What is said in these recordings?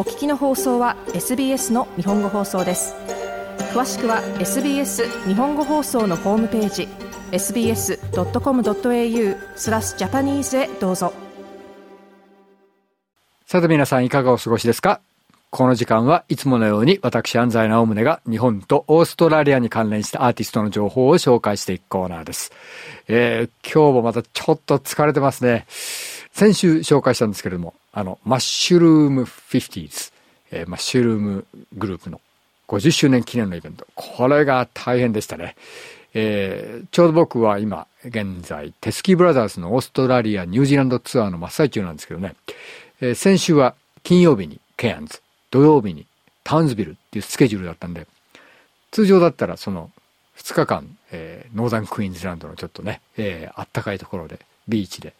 お聞きの放送は SBS の日本語放送です詳しくは SBS 日本語放送のホームページ sbs.com.au スラスジャパニーズへどうぞさて皆さんいかがお過ごしですか？この時間はいつものように私安西直宗が日本とオーストラリアに関連したアーティストの情報を紹介していくコーナーです。えー、今日もまたちょっと疲れてますね。先週紹介したんですけれども、あの、マッシュルーム 50s、えー、マッシュルームグループの50周年記念のイベント。これが大変でしたね。えー、ちょうど僕は今、現在、テスキーブラザーズのオーストラリア、ニュージーランドツアーの真っ最中なんですけどね、えー、先週は金曜日にケアンズ、土曜日にタウンズビルっていうスケジュールだったんで、通常だったらその2日間、えー、ノーザンクイーンズランドのちょっとね、えー、あったかいところで、ビーチで、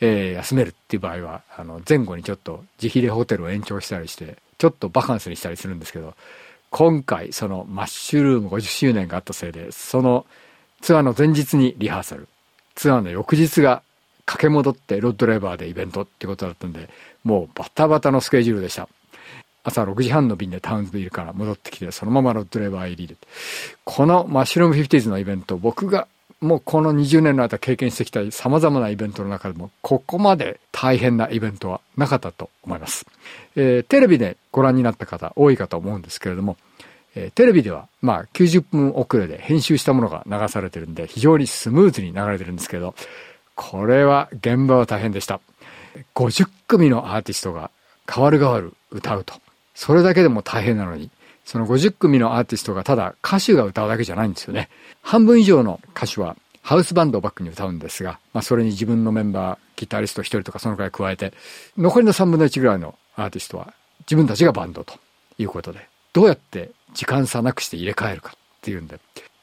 えー、休めるっていう場合は、あの、前後にちょっと自費でホテルを延長したりして、ちょっとバカンスにしたりするんですけど、今回、そのマッシュルーム50周年があったせいで、そのツアーの前日にリハーサル、ツアーの翌日が駆け戻ってロッドレバーでイベントってことだったんで、もうバタバタのスケジュールでした。朝6時半の便でタウンズビルから戻ってきて、そのままロッドレバー入りで。このマッシュルームフィフティーズのイベント、僕がもうこの20年の間経験してきた様々なイベントの中でも、ここまで大変なイベントはなかったと思います。えー、テレビでご覧になった方多いかと思うんですけれども、えー、テレビではまあ90分遅れで編集したものが流されてるんで、非常にスムーズに流れてるんですけど、これは現場は大変でした。50組のアーティストが変わる変わる歌うと。それだけでも大変なのに、その50組のアーティストがただ歌手が歌うだけじゃないんですよね。半分以上の歌手はハウスバンドをバックに歌うんですが、まあそれに自分のメンバー、ギタリスト1人とかそのくらい加えて、残りの3分の1ぐらいのアーティストは自分たちがバンドということで、どうやって時間差なくして入れ替えるかっていうんで、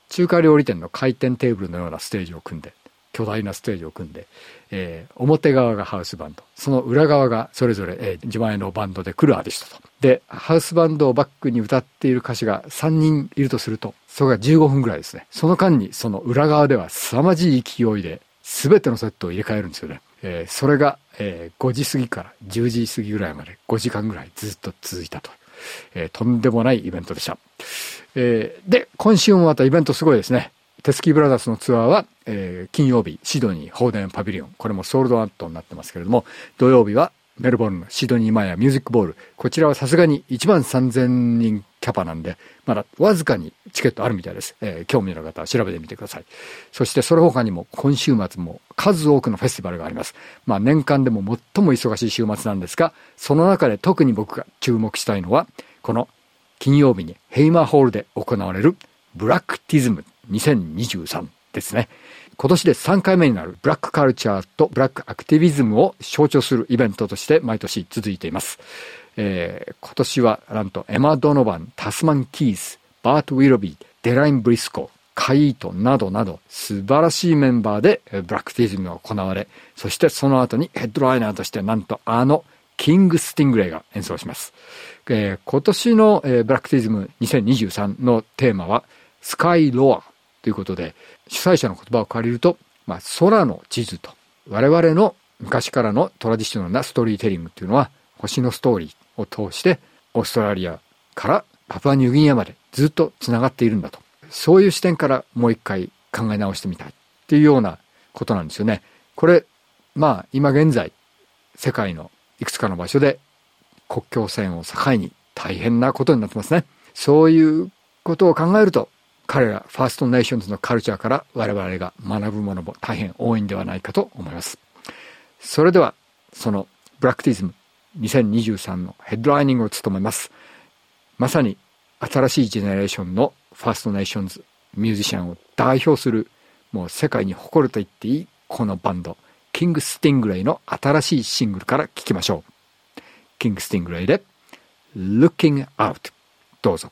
中華料理店の回転テーブルのようなステージを組んで、巨大なステージを組んで、えー、表側がハウスバンド、その裏側がそれぞれ、えー、自前のバンドで来るアーティストと。で、ハウスバンドをバックに歌っている歌手が3人いるとすると、それが15分ぐらいですね。その間にその裏側では凄まじい勢いで全てのセットを入れ替えるんですよね。えー、それが、えー、5時過ぎから10時過ぎぐらいまで5時間ぐらいずっと続いたと。えー、とんでもないイベントでした。えー、で、今週もまたイベントすごいですね。テスキーブラザーズのツアーは、えー、金曜日、シドニー、ホーデンパビリオン。これもソールドアウトになってますけれども、土曜日はメルボルンのシドニーマイアミュージックボール。こちらはさすがに1万3000人キャパなんで、まだわずかにチケットあるみたいです。えー、興味のある方は調べてみてください。そしてその他にも今週末も数多くのフェスティバルがあります。まあ年間でも最も忙しい週末なんですが、その中で特に僕が注目したいのは、この金曜日にヘイマーホールで行われるブラックティズム2023ですね。今年で3回目になるブラックカルチャーとブラックアクティビズムを象徴するイベントとして毎年続いています。えー、今年はなんとエマ・ドノバン、タスマン・キース、バート・ウィロビー、デライン・ブリスコ、カイートなどなど素晴らしいメンバーでブラックティズムが行われ、そしてその後にヘッドライナーとしてなんとあのキング・スティングレイが演奏します。えー、今年の、えー、 Blaktivism 2023のテーマは Sky Lore ということで、主催者の言葉を借りると、まあ、空の地図と、我々の昔からのトラディショナルなストーリーテリングっていうのは、星のストーリーを通して、オーストラリアからパプアニューギニアまでずっと繋がっているんだと。そういう視点からもう一回考え直してみたいっていうようなことなんですよね。これ、まあ、今現在、世界のいくつかの場所で国境線を境に大変なことになってますね。そういうことを考えると、彼らファーストネーションズのカルチャーから我々が学ぶものも大変多いんではないかと思います。それでは、その Blaktivism 2023の headlining を務めます。まさに新しいジェネレーションのファーストネーションズミュージシャンを代表するもう世界に誇ると言っていいこのバンドキング・スティングレイの新しいシングルから聴きましょう。キング・スティングレイで Looking Out どうぞ。